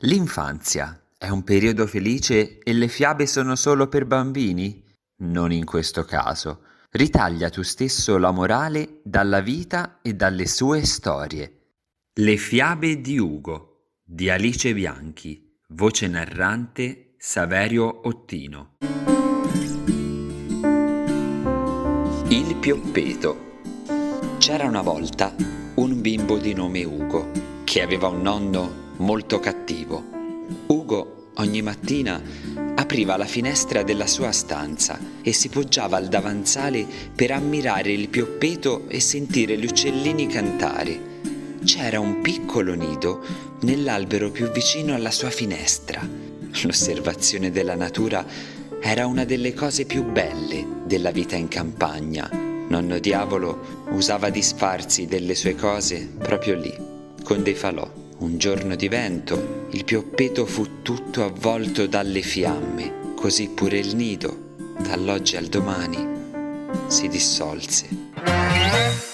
L'infanzia è un periodo felice e le fiabe sono solo per bambini? Non in questo caso. Ritaglia tu stesso la morale dalla vita e dalle sue storie. Le fiabe di Ugo di Alice Bianchi, voce narrante Saverio Ottino. Il pioppeto. C'era una volta un bimbo di nome Ugo che aveva un nonno molto cattivo. Ugo ogni mattina apriva la finestra della sua stanza e si poggiava al davanzale per ammirare il pioppeto e sentire gli uccellini cantare. C'era un piccolo nido nell'albero più vicino alla sua finestra. L'osservazione della natura era una delle cose più belle della vita in campagna. Nonno Diavolo usava disfarsi delle sue cose proprio lì, con dei falò. Un giorno di vento, il pioppeto fu tutto avvolto dalle fiamme, così pure il nido, dall'oggi al domani, si dissolse.